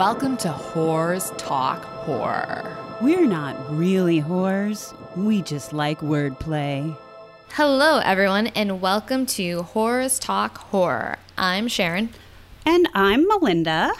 Welcome to Whores Talk Horror. We're not really whores. We just like wordplay. Hello, everyone, and welcome to Horrors Talk Horror. I'm Sharon. And I'm Melinda.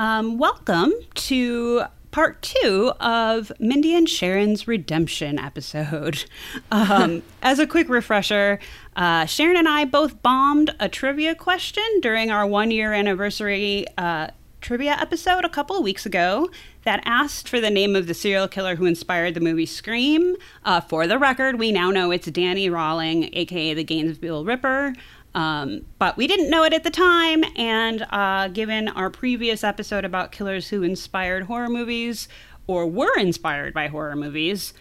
Um, welcome to part two of Mindy and Sharon's redemption episode. Um, as a quick refresher, uh, Sharon and I both bombed a trivia question during our one year anniversary uh, trivia episode a couple of weeks ago that asked for the name of the serial killer who inspired the movie Scream. Uh, for the record, we now know it's Danny Rolling, aka the Gainesville Ripper. Um, but we didn't know it at the time, and uh, given our previous episode about killers who inspired horror movies or were inspired by horror movies,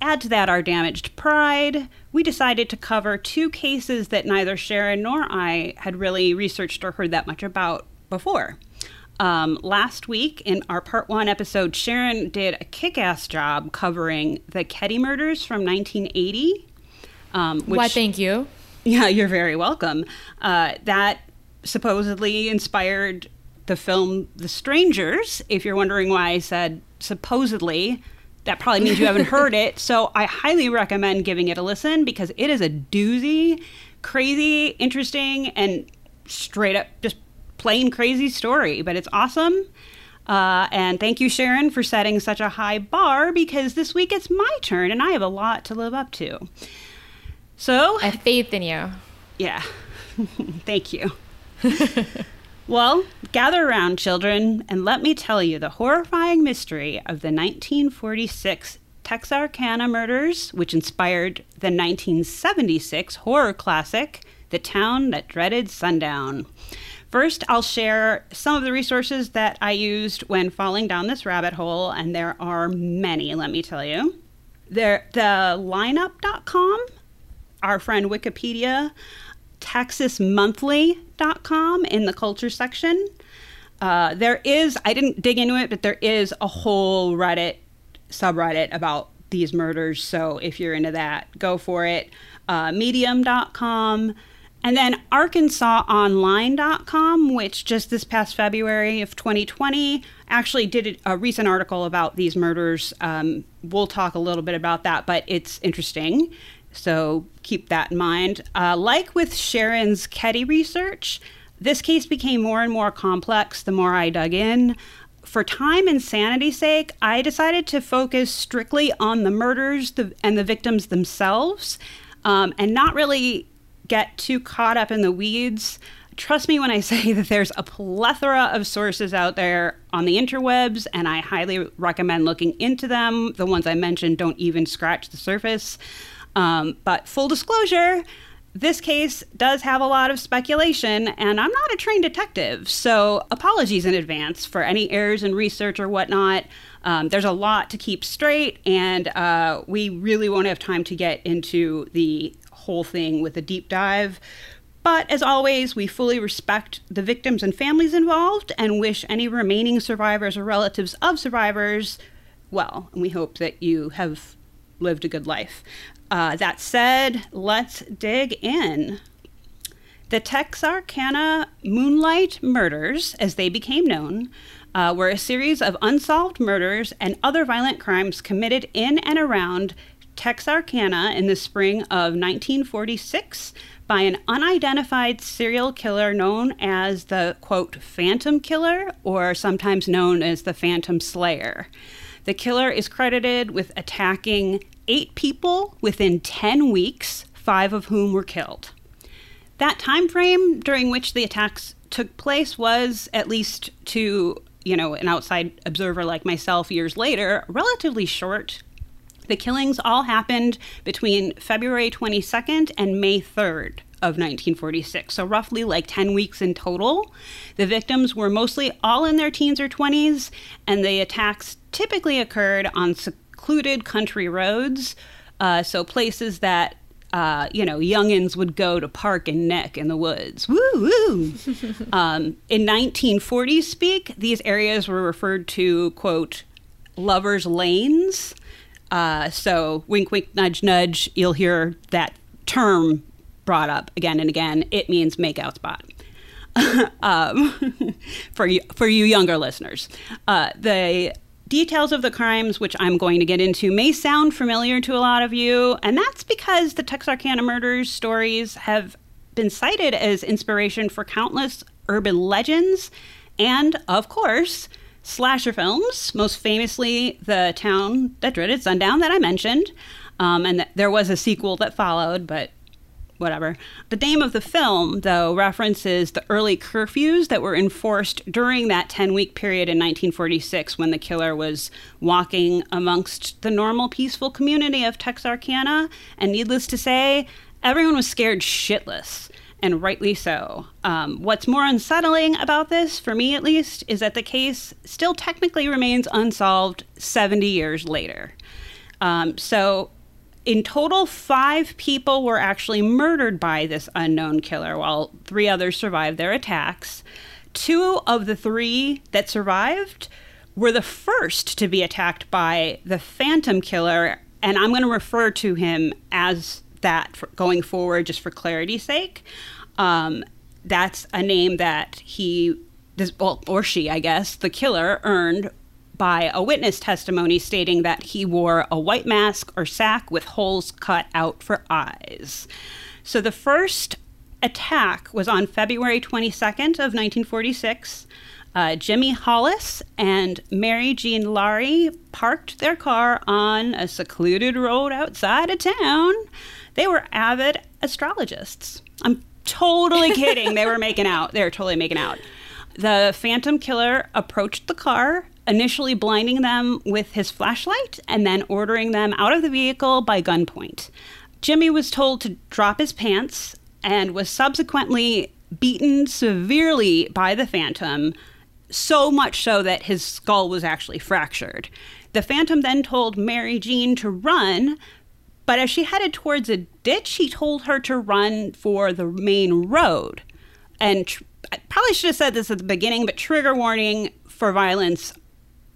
add to that our damaged pride, we decided to cover two cases that neither Sharon nor I had really researched or heard that much about before. Um, last week in our part one episode, Sharon did a kick ass job covering the Keddie murders from 1980. Um, which, Why, thank you. Yeah, you're very welcome. Uh, that supposedly inspired the film The Strangers. If you're wondering why I said supposedly, that probably means you haven't heard it. So I highly recommend giving it a listen because it is a doozy, crazy, interesting, and straight up just plain crazy story. But it's awesome. Uh, and thank you, Sharon, for setting such a high bar because this week it's my turn and I have a lot to live up to. So I have faith in you. Yeah. Thank you. well, gather around, children, and let me tell you the horrifying mystery of the 1946 Texarkana murders, which inspired the 1976 horror classic, The Town That Dreaded Sundown. First, I'll share some of the resources that I used when falling down this rabbit hole, and there are many, let me tell you. There, the lineup.com our friend Wikipedia, TexasMonthly.com in the culture section. Uh, there is, I didn't dig into it, but there is a whole Reddit subreddit about these murders. So if you're into that, go for it. Uh, Medium.com. And then ArkansasOnline.com, which just this past February of 2020 actually did a recent article about these murders. Um, we'll talk a little bit about that, but it's interesting. So keep that in mind. Uh, like with Sharon's Keddie research, this case became more and more complex the more I dug in. For time and sanity's sake, I decided to focus strictly on the murders and the victims themselves um, and not really get too caught up in the weeds. Trust me when I say that there's a plethora of sources out there on the interwebs, and I highly recommend looking into them. The ones I mentioned don't even scratch the surface. Um, but full disclosure, this case does have a lot of speculation, and I'm not a trained detective, so apologies in advance for any errors in research or whatnot. Um, there's a lot to keep straight, and uh, we really won't have time to get into the whole thing with a deep dive. But as always, we fully respect the victims and families involved and wish any remaining survivors or relatives of survivors well. And we hope that you have lived a good life. Uh, that said, let's dig in. The Texarkana Moonlight Murders, as they became known, uh, were a series of unsolved murders and other violent crimes committed in and around Texarkana in the spring of 1946 by an unidentified serial killer known as the quote Phantom Killer, or sometimes known as the Phantom Slayer. The killer is credited with attacking eight people within 10 weeks, five of whom were killed. That time frame during which the attacks took place was, at least to you know an outside observer like myself years later, relatively short. The killings all happened between February 22nd and May 3rd of 1946, so roughly like 10 weeks in total. The victims were mostly all in their teens or 20s, and the attacks typically occurred on secluded country roads, uh, so places that uh, you know, youngins would go to park and neck in the woods. Woo woo. um, in 1940s speak, these areas were referred to, quote, lovers' lanes. Uh, so, wink, wink, nudge, nudge, you'll hear that term brought up again and again. It means makeout spot. um, for you for you younger listeners. Uh, the details of the crimes, which I'm going to get into, may sound familiar to a lot of you, and that's because the Texarkana murders stories have been cited as inspiration for countless urban legends and, of course, slasher films, most famously the town that dreaded sundown that I mentioned. Um, and th- there was a sequel that followed, but whatever. The name of the film, though, references the early curfews that were enforced during that 10 week period in 1946 when the killer was walking amongst the normal, peaceful community of Texarkana. And needless to say, everyone was scared shitless. And rightly so. Um, what's more unsettling about this, for me at least, is that the case still technically remains unsolved 70 years later. Um, so in total, five people were actually murdered by this unknown killer, while three others survived their attacks. Two of the three that survived were the first to be attacked by the Phantom Killer, and I'm going to refer to him as that going forward just for clarity's sake. Um, that's a name that he, this, well, or she, I guess, the killer earned by a witness testimony stating that he wore a white mask or sack with holes cut out for eyes. So the first attack was on February 22nd of 1946. Uh, Jimmy Hollis and Mary Jean Larey parked their car on a secluded road outside of town. They were avid astrologists. I'm totally kidding. they were making out. They were totally making out. The Phantom Killer approached the car initially blinding them with his flashlight and then ordering them out of the vehicle by gunpoint. Jimmy was told to drop his pants and was subsequently beaten severely by the Phantom, so much so that his skull was actually fractured. The Phantom then told Mary Jean to run, but as she headed towards a ditch, he told her to run for the main road. And tr- I probably should have said this at the beginning, but trigger warning for violence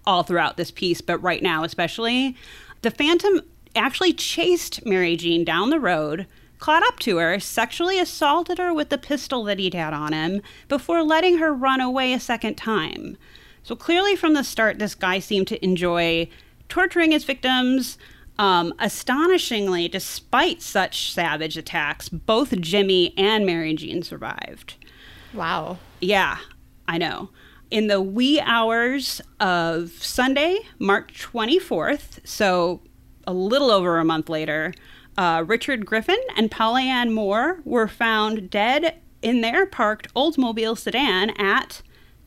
all throughout this piece, but right now especially, the Phantom actually chased Mary Jean down the road, caught up to her, sexually assaulted her with the pistol that he'd had on him, before letting her run away a second time. So clearly, from the start, this guy seemed to enjoy torturing his victims. Um, astonishingly, despite such savage attacks, both Jimmy and Mary Jean survived. Wow. Yeah, I know in the wee hours of Sunday, March 24th, so a little over a month later, uh, Richard Griffin and Polly Moore were found dead in their parked Oldsmobile sedan at,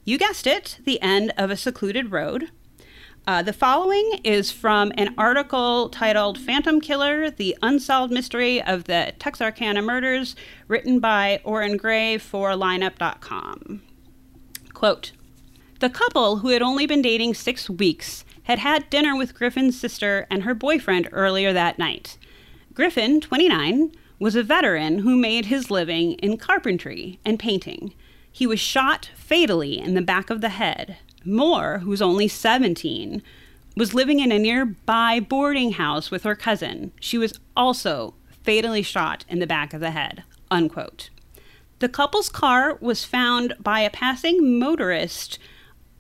you guessed it, the end of a secluded road. Uh, the following is from an article titled Phantom Killer The Unsolved Mystery of the Texarkana Murders, written by Orrin Grey for lineup.com. Quote the couple, who had only been dating six weeks, had had dinner with Griffin's sister and her boyfriend earlier that night. Griffin, 29, was a veteran who made his living in carpentry and painting. He was shot fatally in the back of the head. Moore, who's only 17, was living in a nearby boarding house with her cousin. She was also fatally shot in the back of the head. Unquote. The couple's car was found by a passing motorist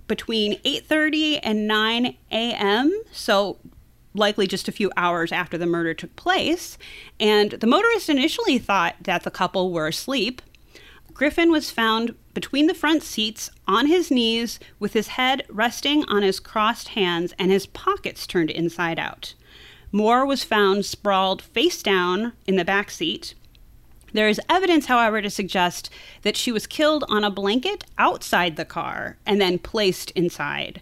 between 8:30 and 9 a.m. So likely just a few hours after the murder took place, and the motorist initially thought that the couple were asleep. Griffin was found between the front seats on his knees with his head resting on his crossed hands and his pockets turned inside out. Moore was found sprawled face down in the back seat. There is evidence, however, to suggest that she was killed on a blanket outside the car and then placed inside.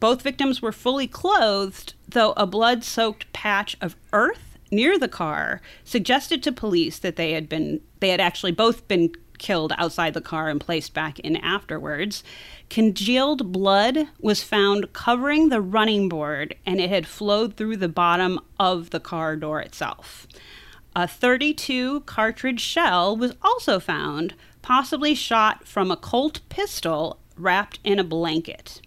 Both victims were fully clothed, though a blood soaked patch of earth near the car suggested to police that they had been they had actually both been killed outside the car and placed back in afterwards. Congealed blood was found covering the running board and it had flowed through the bottom of the car door itself. A 32 cartridge shell was also found, possibly shot from a Colt pistol wrapped in a blanket.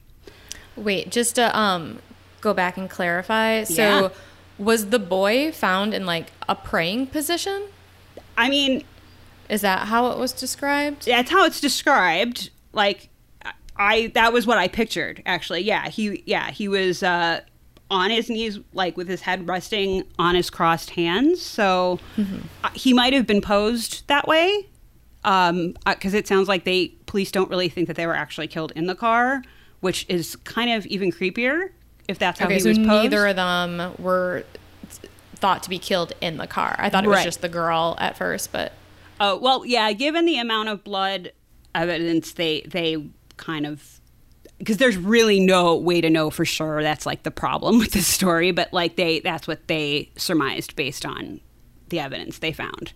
Wait, just to um, go back and clarify. So, Yeah. was the boy found in like a praying position? I mean, Is that how it was described? That's how it's described. Like, I that was what I pictured. Actually, yeah, he yeah he was uh, on his knees, like with his head resting on his crossed hands. So uh, he might have been posed that way, um, because it sounds like they police don't really think that they were actually killed in the car, which is kind of even creepier if that's how Okay, he so was posed. neither of them were thought to be killed in the car. I thought it was Right. just the girl at first, but Oh well, yeah. Given the amount of blood evidence, they they kind of because there's really no way to know for sure. That's like the problem with this story, but like they that's what they surmised based on the evidence they found.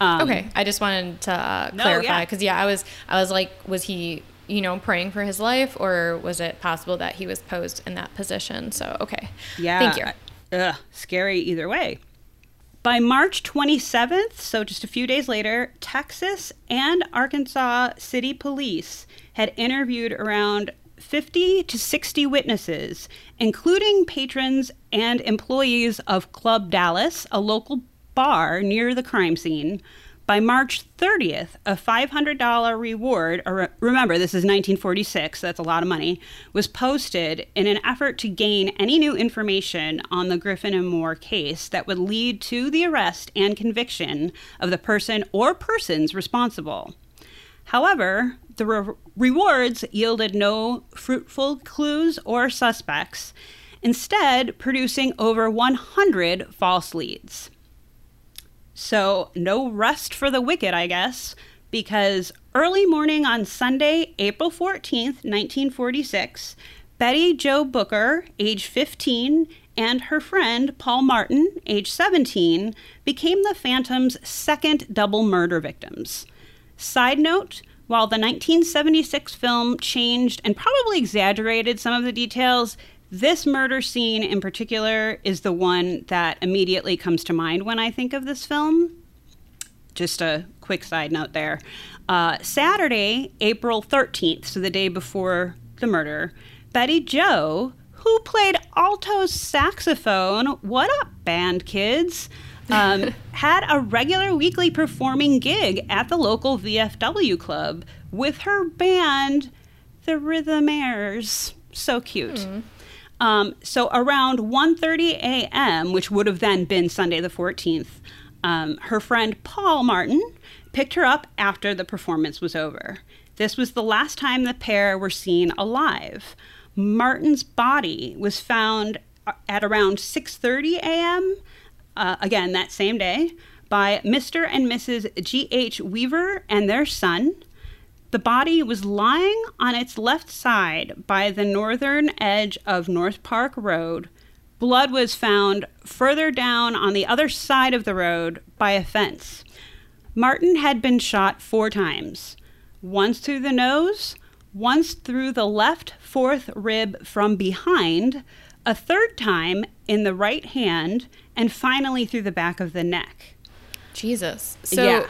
Um, okay. I just wanted to uh, No, clarify yeah. because yeah, I was I was like, was he you know praying for his life, or was it possible that he was posed in that position? So okay, Yeah. thank you. Ugh, scary either way. By March 27th, so just a few days later, Texas and Arkansas City Police had interviewed around 50 to 60 witnesses, including patrons and employees of Club Dallas, a local bar near the crime scene. By March 30th, a $500 reward, or remember, this is 1946, so that's a lot of money, was posted in an effort to gain any new information on the Griffin and Moore case that would lead to the arrest and conviction of the person or persons responsible. However, the re- rewards yielded no fruitful clues or suspects, instead, producing over 100 false leads. So, no rest for the wicked, I guess, because early morning on Sunday, April 14th, 1946, Betty Jo Booker, age 15, and her friend Paul Martin, age 17, became the Phantom's second double murder victims. Side note while the 1976 film changed and probably exaggerated some of the details, this murder scene in particular is the one that immediately comes to mind when I think of this film. Just a quick side note there. Uh, Saturday, April 13th, so the day before the murder, Betty Jo, who played alto saxophone, what up, band kids? um, had a regular weekly performing gig at the local VFW club with her band, the Rhythmaires. So cute. Um, so around 1.30 a.m., which would have then been Sunday the 14th, um, her friend Paul Martin picked her up after the performance was over. This was the last time the pair were seen alive. Martin's body was found uh, at around 6:30 a.m uh, again that same day by Mr. and Mrs. G.H. Weaver and their son. The body was lying on its left side by the northern edge of North Park Road. Blood was found further down on the other side of the road by a fence. Martin had been shot four times once through the nose, once through the left fourth rib from behind, a third time in the right hand, and finally through the back of the neck. Jesus. So, Yeah.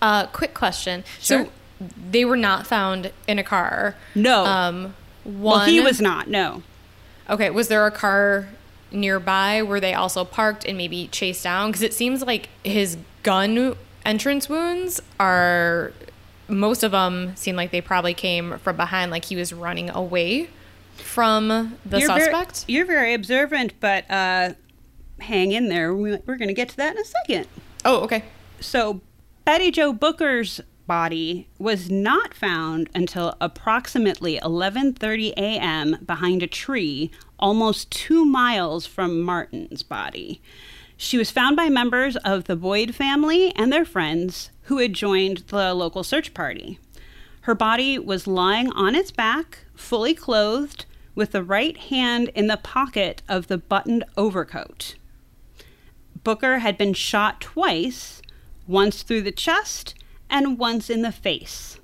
uh, quick question. Sure. So they were not found in a car. No. Um, one. well, he was not, no. Okay. Was there a car nearby where they also parked and maybe chased down? Because it seems like his gun entrance wounds are. Most of them seem like they probably came from behind, like he was running away from the you're suspect. Very, you're very observant, but uh, hang in there. We, we're going to get to that in a second. oh, okay. So, Betty Jo Booker's body was not found until approximately 11:30 a.m. behind a tree almost 2 miles from Martin's body. She was found by members of the Boyd family and their friends who had joined the local search party. Her body was lying on its back, fully clothed, with the right hand in the pocket of the buttoned overcoat. Booker had been shot twice, once through the chest and once in the face.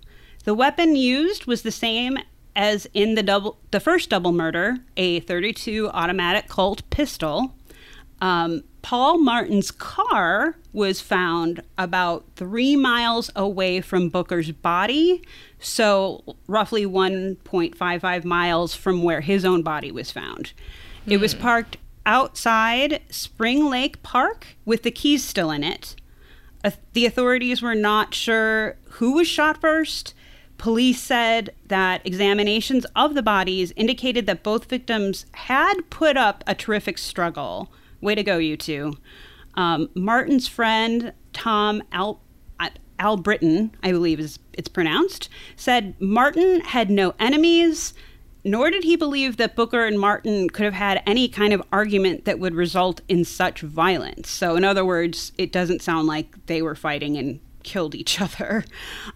The weapon used was the same as in the double the first double murder, a 32 automatic Colt pistol. Um, Paul Martin's car was found about three miles away from Booker's body, so roughly 1.55 miles from where his own body was found. It was parked outside Spring Lake Park with the keys still in it. The authorities were not sure who was shot first. Police said that examinations of the bodies indicated that both victims had put up a terrific struggle. Way to go, you two. Um, Martin's friend, Tom Al Britton, I believe is it's pronounced, said Martin had no enemies, nor did he believe that Booker and Martin could have had any kind of argument that would result in such violence. So, in other words, it doesn't sound like they were fighting and killed each other.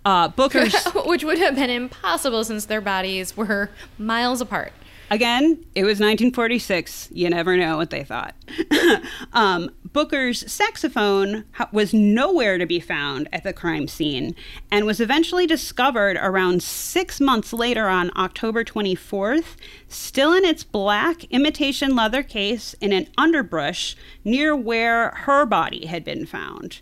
Uh, Booker's. Which would have been impossible since their bodies were miles apart. Again, it was 1946. You never know what they thought. um, Booker's saxophone was nowhere to be found at the crime scene and was eventually discovered around six months later on October 24th, still in its black imitation leather case in an underbrush near where her body had been found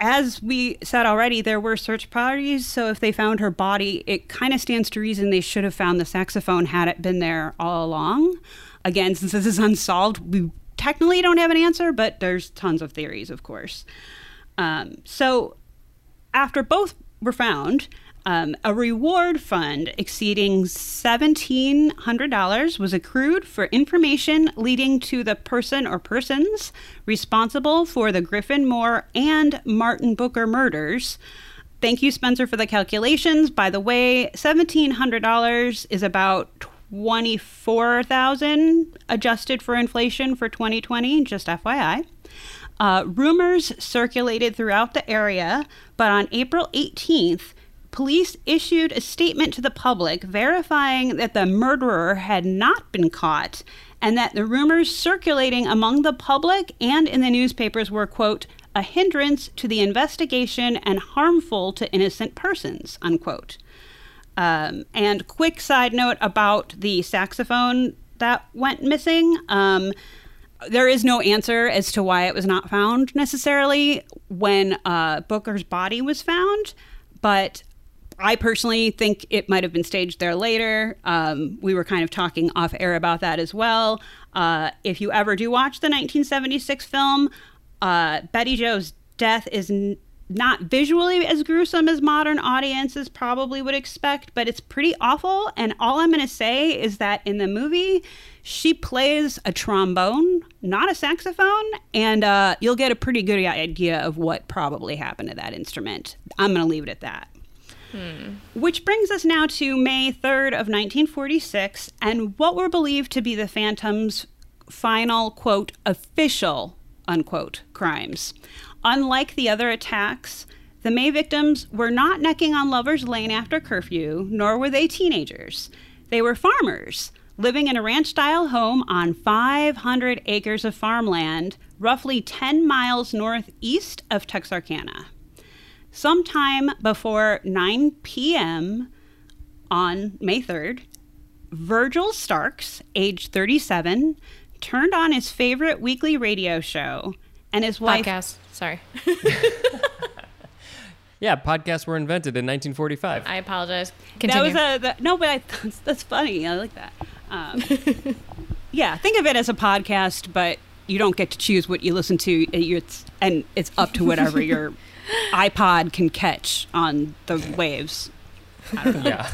as we said already, there were search parties. So if they found her body, it kind of stands to reason they should have found the saxophone had it been there all along. Again, since this is unsolved, we technically don't have an answer, but there's tons of theories, of course. Um, so after both were found, um, a reward fund exceeding $1,700 was accrued for information leading to the person or persons responsible for the Griffin Moore and Martin Booker murders. Thank you, Spencer, for the calculations. By the way, $1,700 is about 24,000 adjusted for inflation for 2020, just FYI. Uh, rumors circulated throughout the area, but on April 18th, police issued a statement to the public verifying that the murderer had not been caught and that the rumors circulating among the public and in the newspapers were, quote, a hindrance to the investigation and harmful to innocent persons, unquote. Um, and quick side note about the saxophone that went missing. Um, there is no answer as to why it was not found necessarily when uh, Booker's body was found, but I personally think it might have been staged there later. Um, we were kind of talking off air about that as well. Uh, if you ever do watch the 1976 film, uh, Betty Jo's death is n- not visually as gruesome as modern audiences probably would expect, but it's pretty awful. And all I'm going to say is that in the movie, she plays a trombone, not a saxophone, and uh, you'll get a pretty good idea of what probably happened to that instrument. I'm going to leave it at that. Hmm. Which brings us now to May 3rd of 1946 and what were believed to be the Phantom's final, quote, official, unquote, crimes. Unlike the other attacks, the May victims were not necking on Lover's Lane after curfew, nor were they teenagers. They were farmers living in a ranch style home on 500 acres of farmland, roughly 10 miles northeast of Texarkana sometime before 9 p.m. on May 3rd, Virgil Starks, age 37, turned on his favorite weekly radio show, and his wife. Podcast. Sorry. yeah, podcasts were invented in 1945. I apologize. Continue. That was a that, no, but I, that's, that's funny. I like that. Um, yeah, think of it as a podcast, but you don't get to choose what you listen to. It's and it's up to whatever your iPod can catch on the waves. Yeah,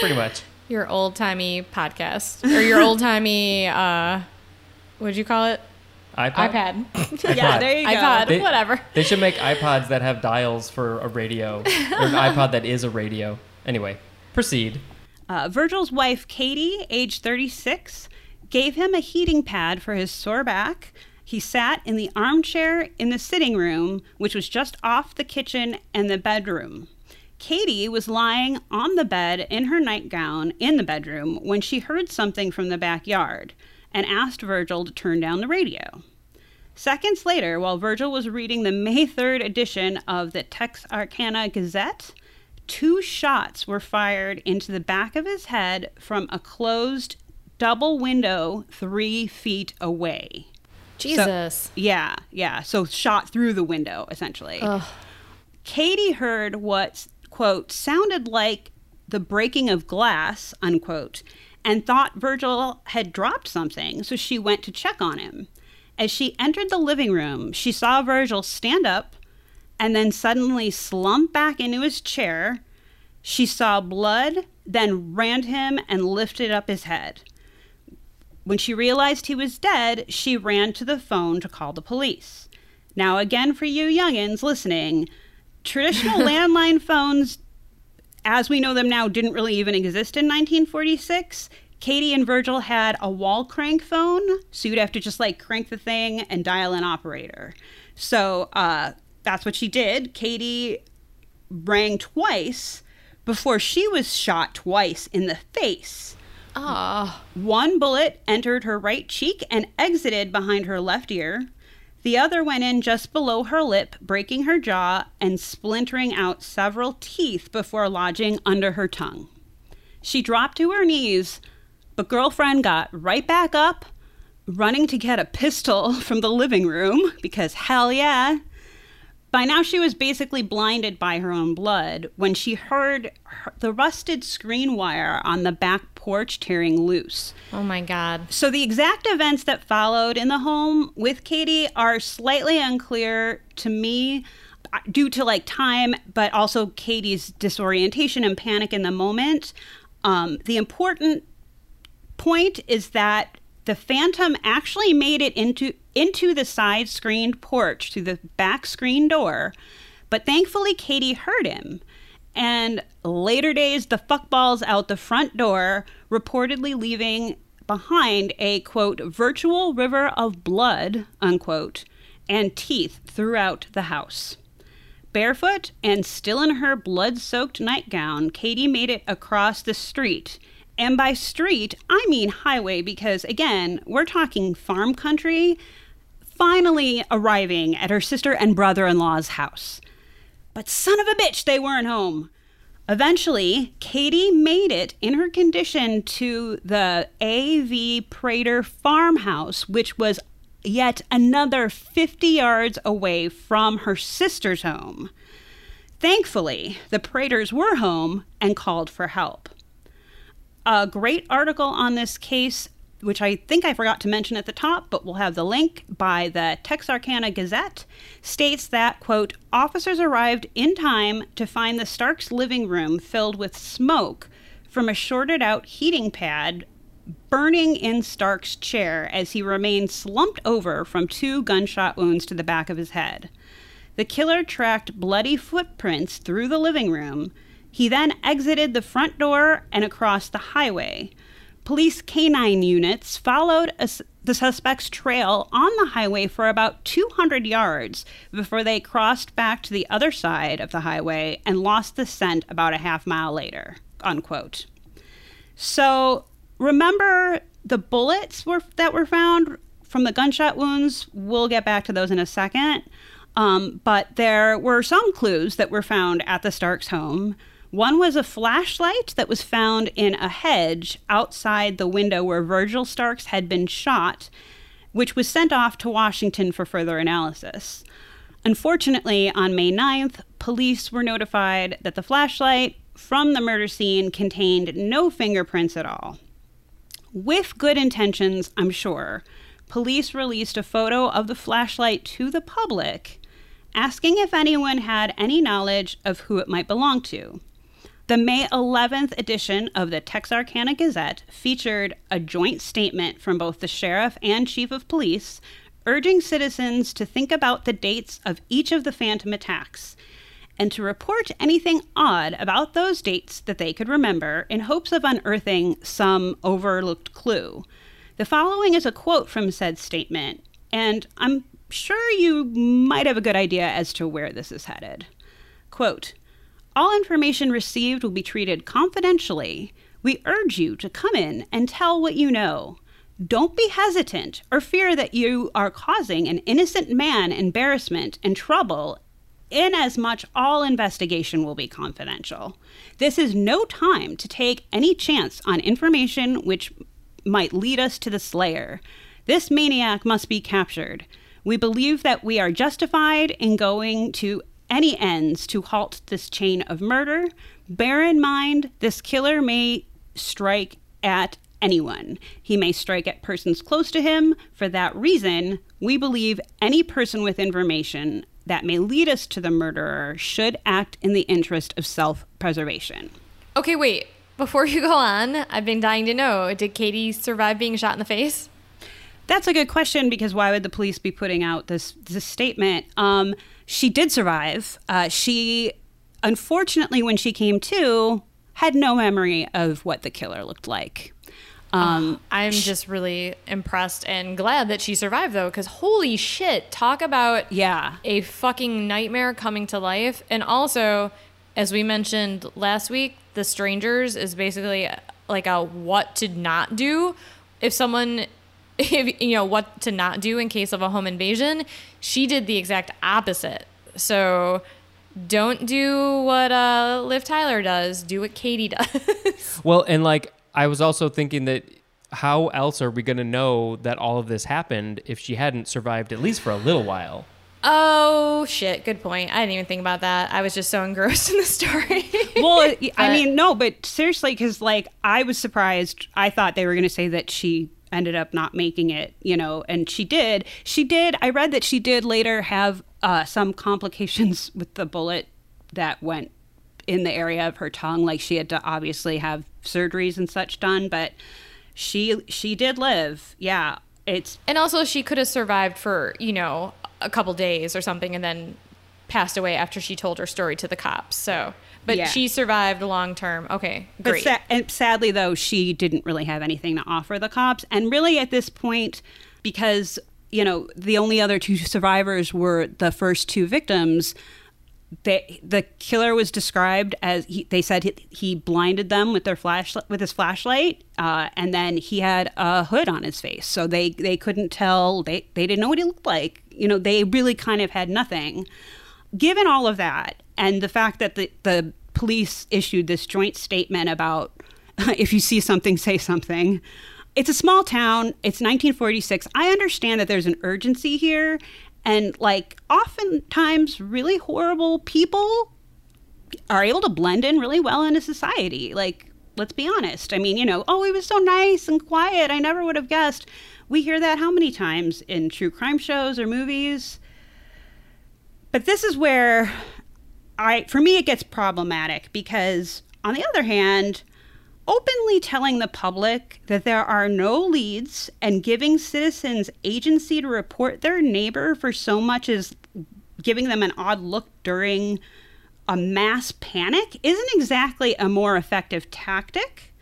pretty much. Your old timey podcast or your old timey, uh, what'd you call it? iPod. iPad. yeah, there you go. iPod. They- whatever. They should make iPods that have dials for a radio, or an iPod that is a radio. Anyway, proceed. Uh, Virgil's wife, Katie, age 36, gave him a heating pad for his sore back. He sat in the armchair in the sitting room, which was just off the kitchen and the bedroom. Katie was lying on the bed in her nightgown in the bedroom when she heard something from the backyard and asked Virgil to turn down the radio. Seconds later, while Virgil was reading the May 3rd edition of the Texarkana Gazette, two shots were fired into the back of his head from a closed double window three feet away. Jesus. So, yeah, yeah. So shot through the window, essentially. Ugh. Katie heard what, quote, sounded like the breaking of glass, unquote, and thought Virgil had dropped something, so she went to check on him. As she entered the living room, she saw Virgil stand up, and then suddenly slump back into his chair. She saw blood, then ran to him and lifted up his head. When she realized he was dead, she ran to the phone to call the police. Now, again, for you youngins listening, traditional landline phones, as we know them now, didn't really even exist in 1946. Katie and Virgil had a wall crank phone, so you'd have to just like crank the thing and dial an operator. So uh, that's what she did. Katie rang twice before she was shot twice in the face. Oh, One bullet entered her right cheek and exited behind her left ear. The other went in just below her lip, breaking her jaw and splintering out several teeth before lodging under her tongue. She dropped to her knees, but girlfriend got right back up, running to get a pistol from the living room because hell yeah. By now, she was basically blinded by her own blood when she heard her, the rusted screen wire on the back porch tearing loose. oh my God. So, the exact events that followed in the home with Katie are slightly unclear to me uh, due to like time, but also Katie's disorientation and panic in the moment. Um, the important point is that the phantom actually made it into into the side screened porch through the back screen door but thankfully katie heard him and later days the fuckballs out the front door reportedly leaving behind a quote virtual river of blood unquote and teeth throughout the house Barefoot and still in her blood soaked nightgown, Katie made it across the street. And by street, I mean highway because, again, we're talking farm country, finally arriving at her sister and brother in law's house. But son of a bitch, they weren't home. Eventually, Katie made it in her condition to the A.V. Prater farmhouse, which was yet another 50 yards away from her sister's home. Thankfully, the Praters were home and called for help. A great article on this case, which I think I forgot to mention at the top, but we'll have the link by the Texarkana Gazette, states that, quote, officers arrived in time to find the Starks' living room filled with smoke from a shorted out heating pad burning in Stark's chair as he remained slumped over from two gunshot wounds to the back of his head. The killer tracked bloody footprints through the living room. He then exited the front door and across the highway. Police canine units followed a, the suspect's trail on the highway for about 200 yards before they crossed back to the other side of the highway and lost the scent about a half mile later. Unquote. So remember the bullets were that were found from the gunshot wounds. We'll get back to those in a second. Um, but there were some clues that were found at the Starks home. One was a flashlight that was found in a hedge outside the window where Virgil Starks had been shot, which was sent off to Washington for further analysis. Unfortunately, on May 9th, police were notified that the flashlight from the murder scene contained no fingerprints at all. With good intentions, I'm sure, police released a photo of the flashlight to the public, asking if anyone had any knowledge of who it might belong to. The May 11th edition of the Texarkana Gazette featured a joint statement from both the sheriff and chief of police urging citizens to think about the dates of each of the phantom attacks and to report anything odd about those dates that they could remember in hopes of unearthing some overlooked clue. The following is a quote from said statement, and I'm sure you might have a good idea as to where this is headed. Quote All information received will be treated confidentially. We urge you to come in and tell what you know. Don't be hesitant or fear that you are causing an innocent man embarrassment and trouble inasmuch all investigation will be confidential. This is no time to take any chance on information which might lead us to the slayer. This maniac must be captured. We believe that we are justified in going to any ends to halt this chain of murder. Bear in mind, this killer may strike at anyone. He may strike at persons close to him. For that reason, we believe any person with information that may lead us to the murderer should act in the interest of self preservation. Okay, wait. Before you go on, I've been dying to know did Katie survive being shot in the face? That's a good question because why would the police be putting out this this statement? Um, she did survive. Uh, she, unfortunately, when she came to, had no memory of what the killer looked like. Um, I'm just really impressed and glad that she survived, though, because holy shit, talk about yeah, a fucking nightmare coming to life. And also, as we mentioned last week, The Strangers is basically like a what to not do if someone, if, you know, what to not do in case of a home invasion. She did the exact opposite. So don't do what uh, Liv Tyler does, do what Katie does. Well, and like I was also thinking that how else are we going to know that all of this happened if she hadn't survived at least for a little while? oh, shit, good point. I didn't even think about that. I was just so engrossed in the story. well, I mean, no, but seriously, because like I was surprised. I thought they were going to say that she ended up not making it, you know, and she did. She did. I read that she did later have uh, some complications with the bullet that went in the area of her tongue. Like she had to obviously have surgeries and such done, but she she did live. Yeah, it's And also, she could have survived for, you know, a couple days or something and then passed away after she told her story to the cops. So, but Yeah. she survived long term. Okay, But great. sa- and sadly, though, she didn't really have anything to offer the cops. And really, at this point, because, you know, the only other two survivors were the first two victims, they, the killer was described as he, they said he, he blinded them with their flash with his flashlight, uh, and then he had a hood on his face, so they they couldn't tell they they didn't know what he looked like. You know, they really kind of had nothing given all of that and the fact that the, the police issued this joint statement about if you see something, say something. It's a small town. It's 1946. I understand that there's an urgency here. And like oftentimes, really horrible people are able to blend in really well into society. Like, let's be honest. I mean, you know, oh, he was so nice and quiet. I never would have guessed. We hear that how many times in true crime shows or movies? But this is where I for me it gets problematic because on the other hand, openly telling the public that there are no leads and giving citizens agency to report their neighbor for so much as giving them an odd look during a mass panic isn't exactly a more effective tactic.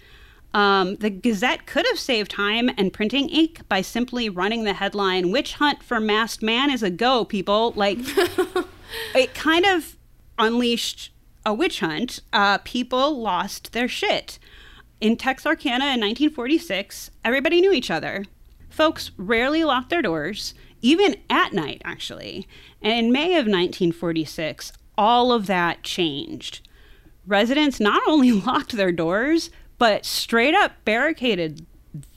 Um, the Gazette could have saved time and printing ink by simply running the headline "Witch Hunt for Masked Man is a go." People like it kind of unleashed a witch hunt. Uh, people lost their shit. In Texarkana in 1946, everybody knew each other. Folks rarely locked their doors, even at night, actually. And in May of 1946, all of that changed. Residents not only locked their doors, but straight up barricaded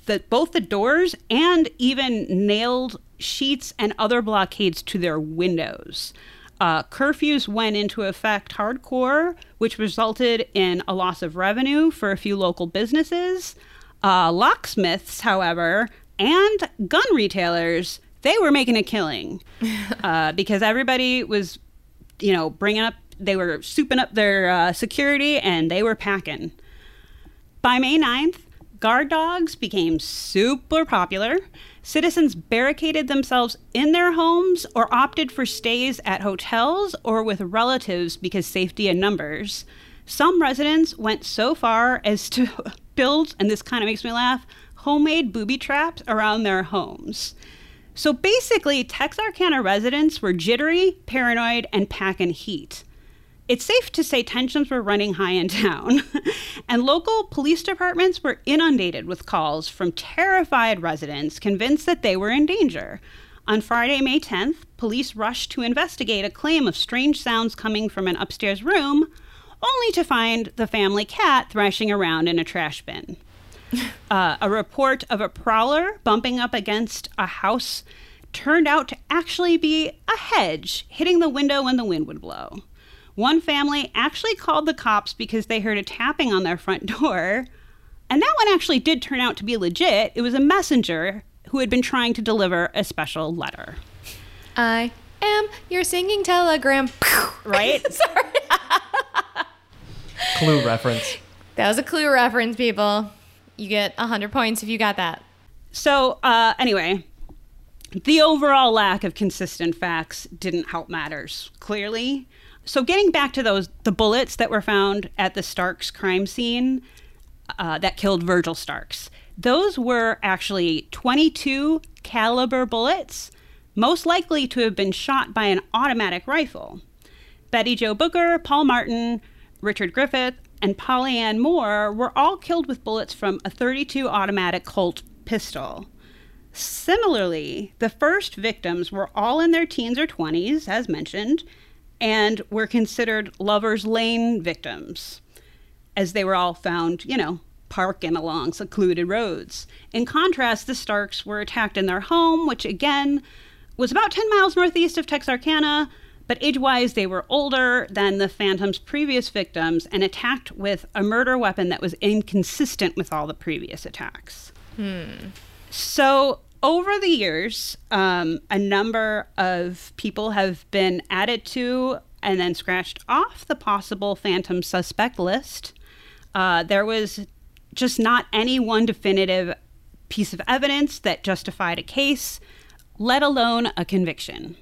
the, both the doors and even nailed sheets and other blockades to their windows. Uh, curfews went into effect hardcore, which resulted in a loss of revenue for a few local businesses. Uh, locksmiths, however, and gun retailers, they were making a killing uh, because everybody was, you know, bringing up, they were souping up their uh, security and they were packing. By May 9th, guard dogs became super popular. Citizens barricaded themselves in their homes or opted for stays at hotels or with relatives because safety in numbers. Some residents went so far as to build, and this kind of makes me laugh, homemade booby traps around their homes. So basically, Texarkana residents were jittery, paranoid, and packing heat. It's safe to say tensions were running high in town, and local police departments were inundated with calls from terrified residents convinced that they were in danger. On Friday, May 10th, police rushed to investigate a claim of strange sounds coming from an upstairs room, only to find the family cat thrashing around in a trash bin. Uh, a report of a prowler bumping up against a house turned out to actually be a hedge hitting the window when the wind would blow. One family actually called the cops because they heard a tapping on their front door. And that one actually did turn out to be legit. It was a messenger who had been trying to deliver a special letter. I am your singing telegram. right? Sorry. Clue reference. That was a clue reference, people. You get 100 points if you got that. So, uh, anyway, the overall lack of consistent facts didn't help matters, clearly. So, getting back to those, the bullets that were found at the Starks crime scene uh, that killed Virgil Starks, those were actually 22 caliber bullets, most likely to have been shot by an automatic rifle. Betty Jo Booker, Paul Martin, Richard Griffith, and Polly Ann Moore were all killed with bullets from a 32 automatic Colt pistol. Similarly, the first victims were all in their teens or 20s, as mentioned, and were considered Lover's Lane victims, as they were all found, you know, parking along secluded roads. In contrast, the Starks were attacked in their home, which again was about 10 miles northeast of Texarkana, but age wise, they were older than the Phantom's previous victims and attacked with a murder weapon that was inconsistent with all the previous attacks. Hmm. So, over the years, um, a number of people have been added to and then scratched off the possible Phantom suspect list. Uh, there was just not any one definitive piece of evidence that justified a case, let alone a conviction.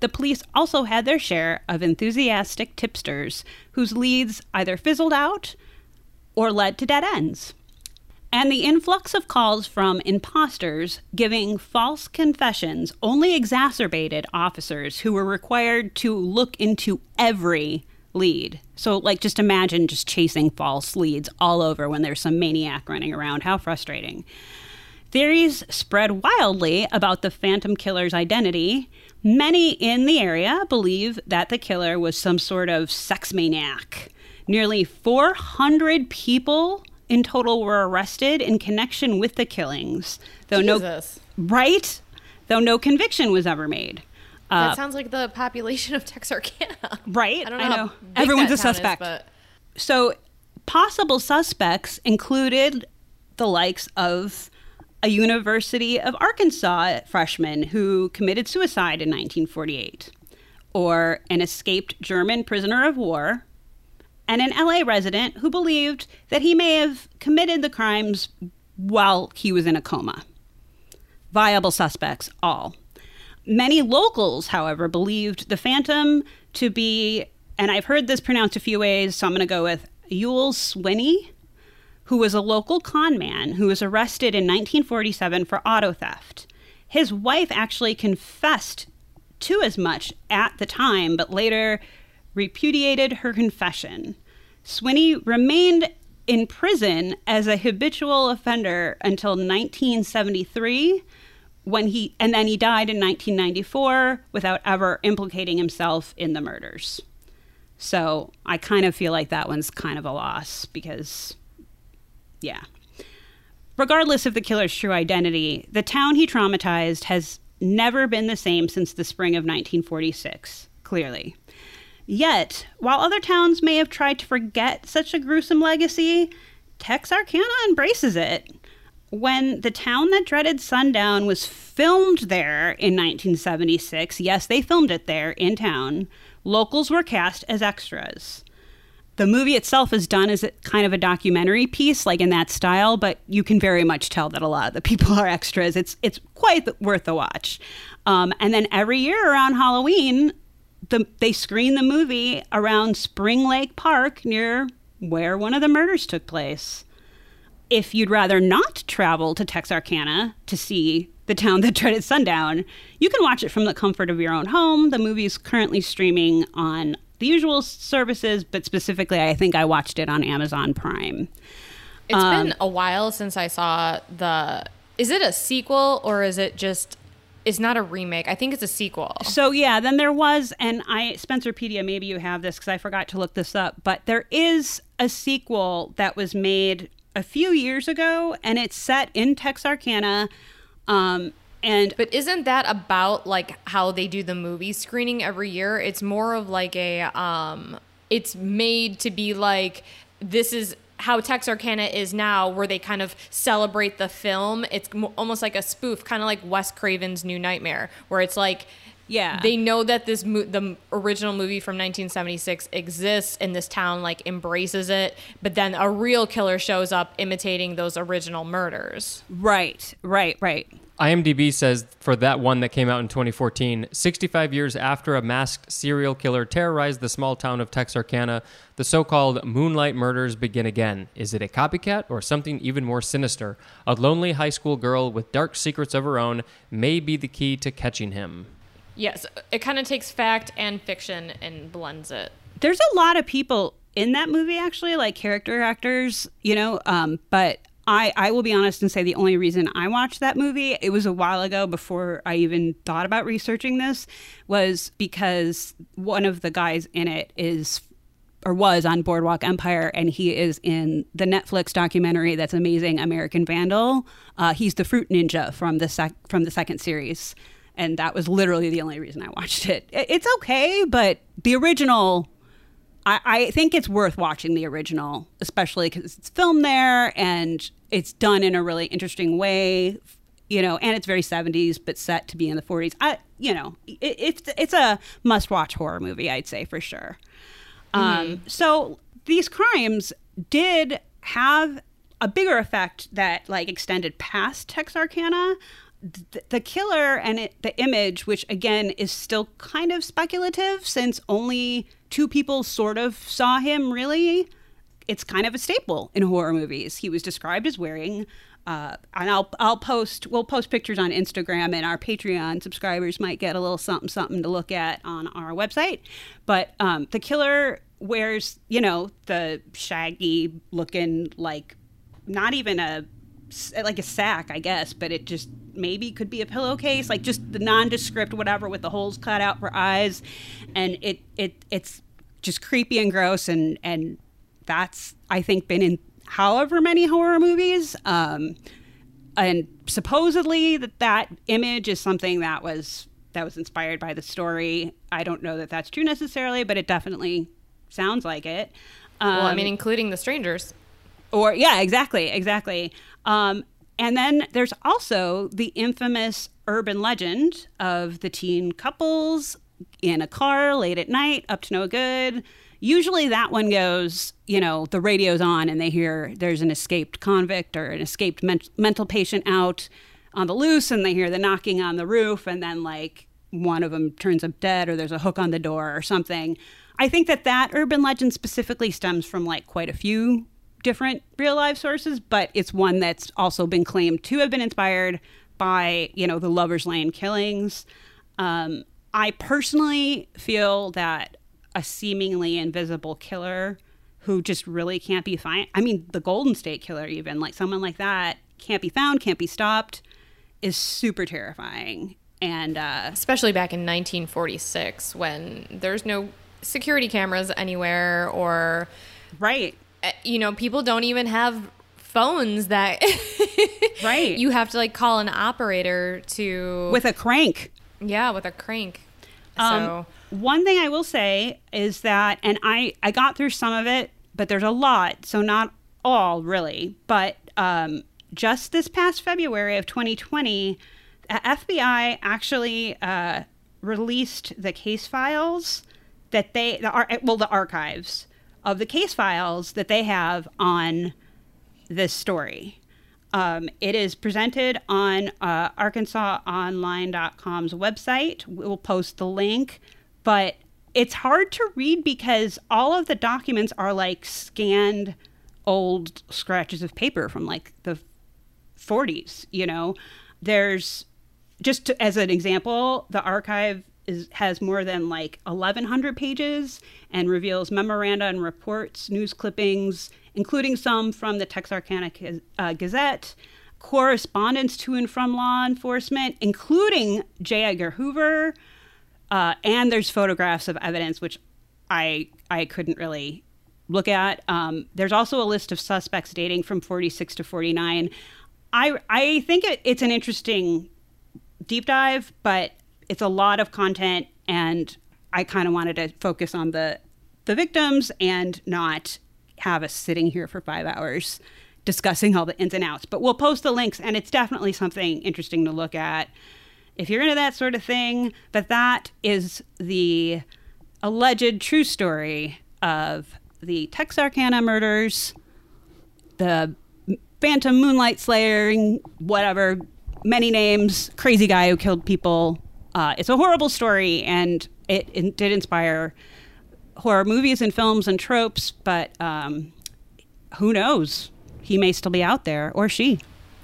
The police also had their share of enthusiastic tipsters whose leads either fizzled out or led to dead ends. And the influx of calls from imposters giving false confessions only exacerbated officers who were required to look into every lead. So, like, just imagine just chasing false leads all over when there's some maniac running around. How frustrating. Theories spread wildly about the Phantom Killer's identity. Many in the area believe that the killer was some sort of sex maniac. Nearly 400 people in total were arrested in connection with the killings, though Jesus. no right, though no conviction was ever made. that uh, sounds like the population of Texarkana. Right? I don't know. I know. Everyone's a is, suspect. but So, possible suspects included the likes of a University of Arkansas freshman who committed suicide in 1948, or an escaped German prisoner of war, and an LA resident who believed that he may have committed the crimes while he was in a coma. Viable suspects, all. Many locals, however, believed the Phantom to be, and I've heard this pronounced a few ways, so I'm going to go with Youell Swinney, who was a local con man who was arrested in 1947 for auto theft. His wife actually confessed to as much at the time, but later repudiated her confession. Swinney remained in prison as a habitual offender until 1973 when he and then he died in 1994 without ever implicating himself in the murders. So, I kind of feel like that one's kind of a loss because yeah. Regardless of the killer's true identity, the town he traumatized has never been the same since the spring of 1946, clearly. Yet, while other towns may have tried to forget such a gruesome legacy, Texarkana embraces it. When the town that dreaded sundown was filmed there in 1976, yes, they filmed it there in town, locals were cast as extras the movie itself is done as kind of a documentary piece, like in that style, but you can very much tell that a lot of the people are extras. It's it's quite worth the watch. Um, and then every year around Halloween, the, they screen the movie around Spring Lake Park near where one of the murders took place. If you'd rather not travel to Texarkana to see the town that dreaded sundown, you can watch it from the comfort of your own home. The movie is currently streaming on the usual services, but specifically, I think I watched it on Amazon Prime. It's Um, been a while since I saw the. Is it a sequel or is it just? It's not a remake. I think it's a sequel. So yeah, then there was, and I Spencerpedia, maybe you have this because I forgot to look this up, but there is a sequel that was made a few years ago, and it's set in Texarkana. Um, and But isn't that about like how they do the movie screening every year? It's more of like a um it's made to be like this is how Texarkana is now where they kind of celebrate the film. It's mo- almost like a spoof, kind of like Wes Craven's New Nightmare, where it's like Yeah. They know that this mo- the original movie from 1976 exists and this town like embraces it, but then a real killer shows up imitating those original murders. Right, right, right. IMDb says for that one that came out in 2014, 65 years after a masked serial killer terrorized the small town of Texarkana, the so called Moonlight Murders begin again. Is it a copycat or something even more sinister? A lonely high school girl with dark secrets of her own may be the key to catching him. Yes, it kind of takes fact and fiction and blends it. There's a lot of people in that movie actually, like character actors, you know, um, but I, I will be honest and say the only reason I watched that movie, it was a while ago before I even thought about researching this, was because one of the guys in it is or was on Boardwalk Empire, and he is in the Netflix documentary that's amazing, American Vandal. Uh, he's the fruit ninja from the sec- from the second series, and that was literally the only reason I watched it. It's okay, but the original I, I think it's worth watching the original, especially because it's filmed there and it's done in a really interesting way, you know, and it's very 70s but set to be in the 40s. I, you know, it, it's it's a must-watch horror movie, I'd say for sure. Um, so these crimes did have a bigger effect that like extended past Texarkana. Th- The killer and it, the image, which again is still kind of speculative since only two people sort of saw him really, it's kind of a staple in horror movies. He was described as wearing, uh, and I'll I'll post we'll post pictures on Instagram, and our Patreon subscribers might get a little something something to look at on our website. But um, the killer wears you know the shaggy looking like not even a like a sack, I guess, but it just maybe could be a pillowcase, like just the nondescript whatever with the holes cut out for eyes, and it it it's just creepy and gross, and and that's I think been in however many horror movies, um, and supposedly that that image is something that was that was inspired by the story. I don't know that that's true necessarily, but it definitely sounds like it. Um, Well, I mean, including the strangers. or yeah, exactly, exactly. Um, and then there's also the infamous urban legend of the teen couples in a car late at night, up to no good. Usually that one goes, you know, the radio's on and they hear there's an escaped convict or an escaped men- mental patient out on the loose and they hear the knocking on the roof and then like one of them turns up dead or there's a hook on the door or something. I think that that urban legend specifically stems from like quite a few different real life sources, but it's one that's also been claimed to have been inspired by, you know, the Lover's Lane killings. Um, I personally feel that a seemingly invisible killer who just really can't be found, I mean, the Golden State killer, even, like someone like that, can't be found, can't be stopped, is super terrifying. And, uh, especially back in 1946 when there's no security cameras anywhere or right, you know people don't even have phones that right. you have to like call an operator to with a crank. yeah with a crank so Um, one thing I will say is that, and I I got through some of it, but there's a lot, so not all really. But um, just this past February of 2020, the FBI actually uh, released the case files that they the well the archives of the case files that they have on this story. Um, it is presented on uh, ArkansasOnline.com's website. We'll post the link, but it's hard to read because all of the documents are like scanned old scratches of paper from like the 40s. You know, there's just to, as an example, the archive is has more than like 1,100 pages and reveals memoranda and reports, news clippings, including some from the Texarkana uh, Gazette, correspondence to and from law enforcement, including J. Edgar Hoover, uh, and there's photographs of evidence which I I couldn't really look at. Um, there's also a list of suspects dating from 46 to 49. I I think it, it's an interesting deep dive, but it's a lot of content, and I kind of wanted to focus on the the victims and not have us sitting here for five hours discussing all the ins and outs. But we'll post the links, and it's definitely something interesting to look at. if you're into that sort of thing. But that is the alleged true story of the Texarkana murders, the Phantom Moonlight Slaying, whatever, many names, crazy guy who killed people. Uh, it's a horrible story, and it, it did inspire horror movies and films and tropes, but um, who knows? He may still be out there, or she.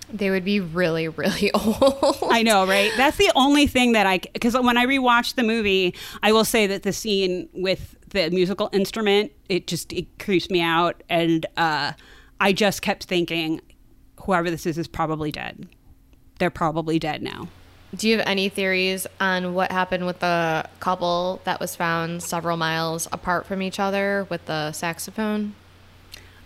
They would be really, really old. I know, right? That's the only thing that I because when I rewatched the movie, I will say that the scene with the musical instrument it just it creeps me out, and uh, I just kept thinking, whoever this is is probably dead. They're probably dead now. Do you have any theories on what happened with the couple that was found several miles apart from each other with the saxophone?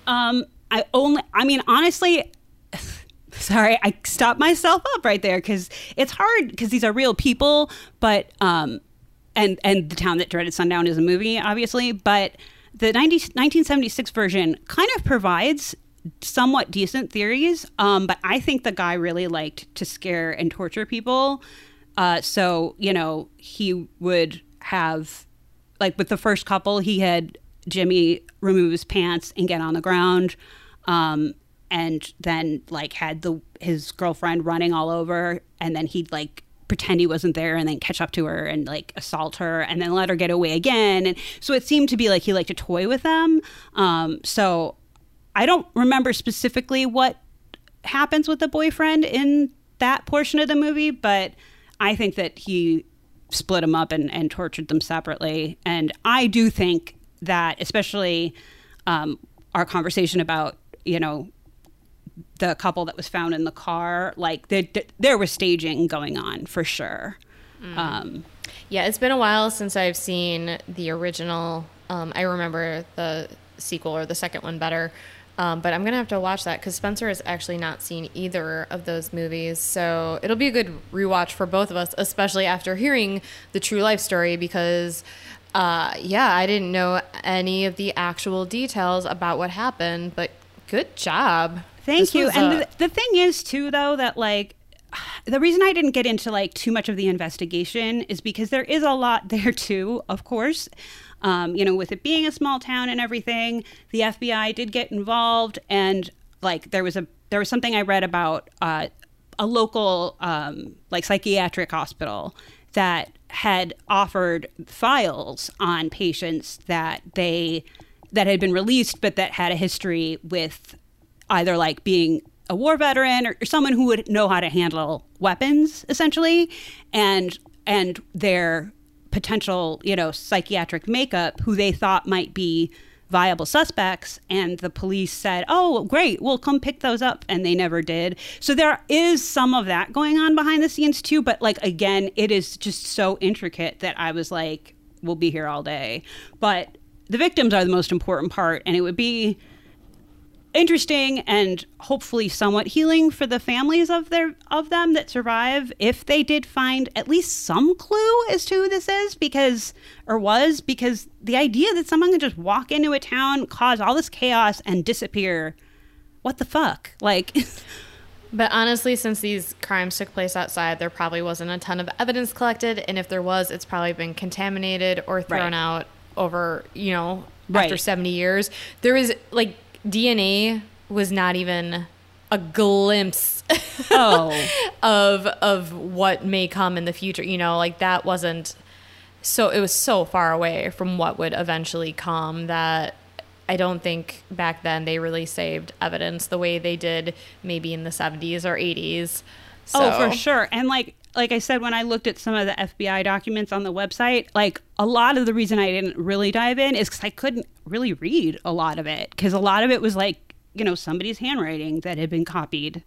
Um, I only, I mean, honestly, sorry, I stopped myself up right there because it's hard because these are real people, but um, and and the town that dreaded sundown is a movie, obviously, but the 90, 1976 version kind of provides somewhat decent theories. Um, but I think the guy really liked to scare and torture people. Uh, so you know he would have like with the first couple, he had Jimmy remove his pants and get on the ground. Um, and then like had the his girlfriend running all over and then he'd like pretend he wasn't there and then catch up to her and like assault her and then let her get away again and so it seemed to be like he liked to toy with them um, so i don't remember specifically what happens with the boyfriend in that portion of the movie but i think that he split them up and, and tortured them separately and i do think that especially um, our conversation about you know the couple that was found in the car like there, there was staging going on for sure um, Yeah, it's been a while since I've seen the original. Um, I remember the sequel or the second one better. Um, but I'm gonna have to watch that because Spencer has actually not seen either of those movies, so it'll be a good rewatch for both of us, especially after hearing the true life story. Because, uh, yeah, I didn't know any of the actual details about what happened, but good job. Thank This you. And a- the, the thing is, too, though, that like the reason I didn't get into like too much of the investigation is because there is a lot there too. Of course, um, you know, with it being a small town and everything, the FBI did get involved, and like there was a there was something I read about uh, a local um, like psychiatric hospital that had offered files on patients that they that had been released but that had a history with either like being a war veteran or, or someone who would know how to handle weapons essentially and and their potential you know psychiatric makeup who they thought might be viable suspects and the police said oh great we'll come pick those up and they never did. So there is some of that going on behind the scenes too but like again it is just so intricate that i was like we'll be here all day. But the victims are the most important part and it would be interesting and hopefully somewhat healing for the families of their of them that survive if they did find at least some clue as to who this is because or was because the idea that someone could just walk into a town cause all this chaos and disappear what the fuck like But honestly, since these crimes took place outside, there probably wasn't a ton of evidence collected, and if there was, it's probably been contaminated or thrown Right. out over, you know, after Right. 70 years. There is like DNA was not even a glimpse oh of of what may come in the future, you know, like that wasn't so it was so far away from what would eventually come that I don't think back then they really saved evidence the way they did maybe in the 70s or 80s. So, Oh, for sure. And like like I said when I looked at some of the FBI documents on the website, like a lot of the reason I didn't really dive in is cuz I couldn't really read a lot of it cuz a lot of it was like, you know, somebody's handwriting that had been copied.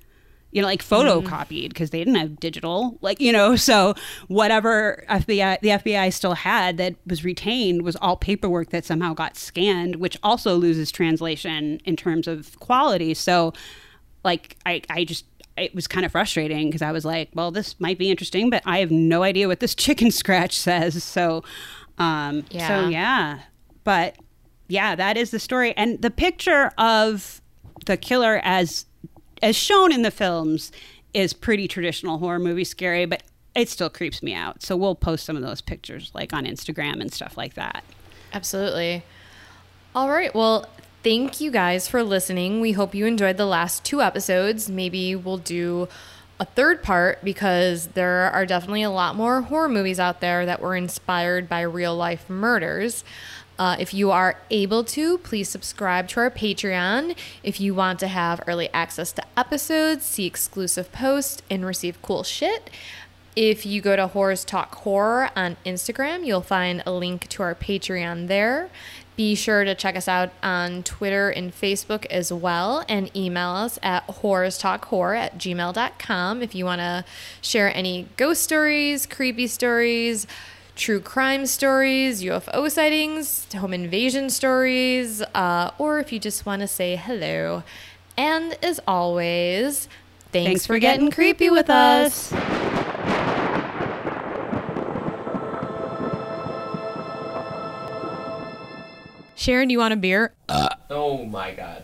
You know, like mm-hmm. photocopied because they didn't have digital, like you know. So whatever FBI, the FBI still had that was retained was all paperwork that somehow got scanned, which also loses translation in terms of quality. So like I, I just it was kind of frustrating because I was like, well, this might be interesting, but I have no idea what this chicken scratch says. So, um, Yeah. so yeah, but yeah, that is the story, and the picture of the killer as as shown in the films is pretty traditional horror movie scary, but it still creeps me out. So we'll post some of those pictures like on Instagram and stuff like that. Absolutely. All right. Well, thank you guys for listening. We hope you enjoyed the last two episodes. Maybe we'll do a third part because there are definitely a lot more horror movies out there that were inspired by real life murders. Uh, if you are able to, please subscribe to our Patreon if you want to have early access to episodes, see exclusive posts, and receive cool shit. If you go to Horrors Talk Horror on Instagram, you'll find a link to our Patreon there. Be sure to check us out on Twitter and Facebook as well and email us at horrorstalkhorror at gmail.com if you want to share any ghost stories, creepy stories, true crime stories, UFO sightings, home invasion stories, uh, or if you just want to say hello. And as always, thanks, Thanks for getting creepy with us. Sharon, do you want a beer? Uh, oh my god.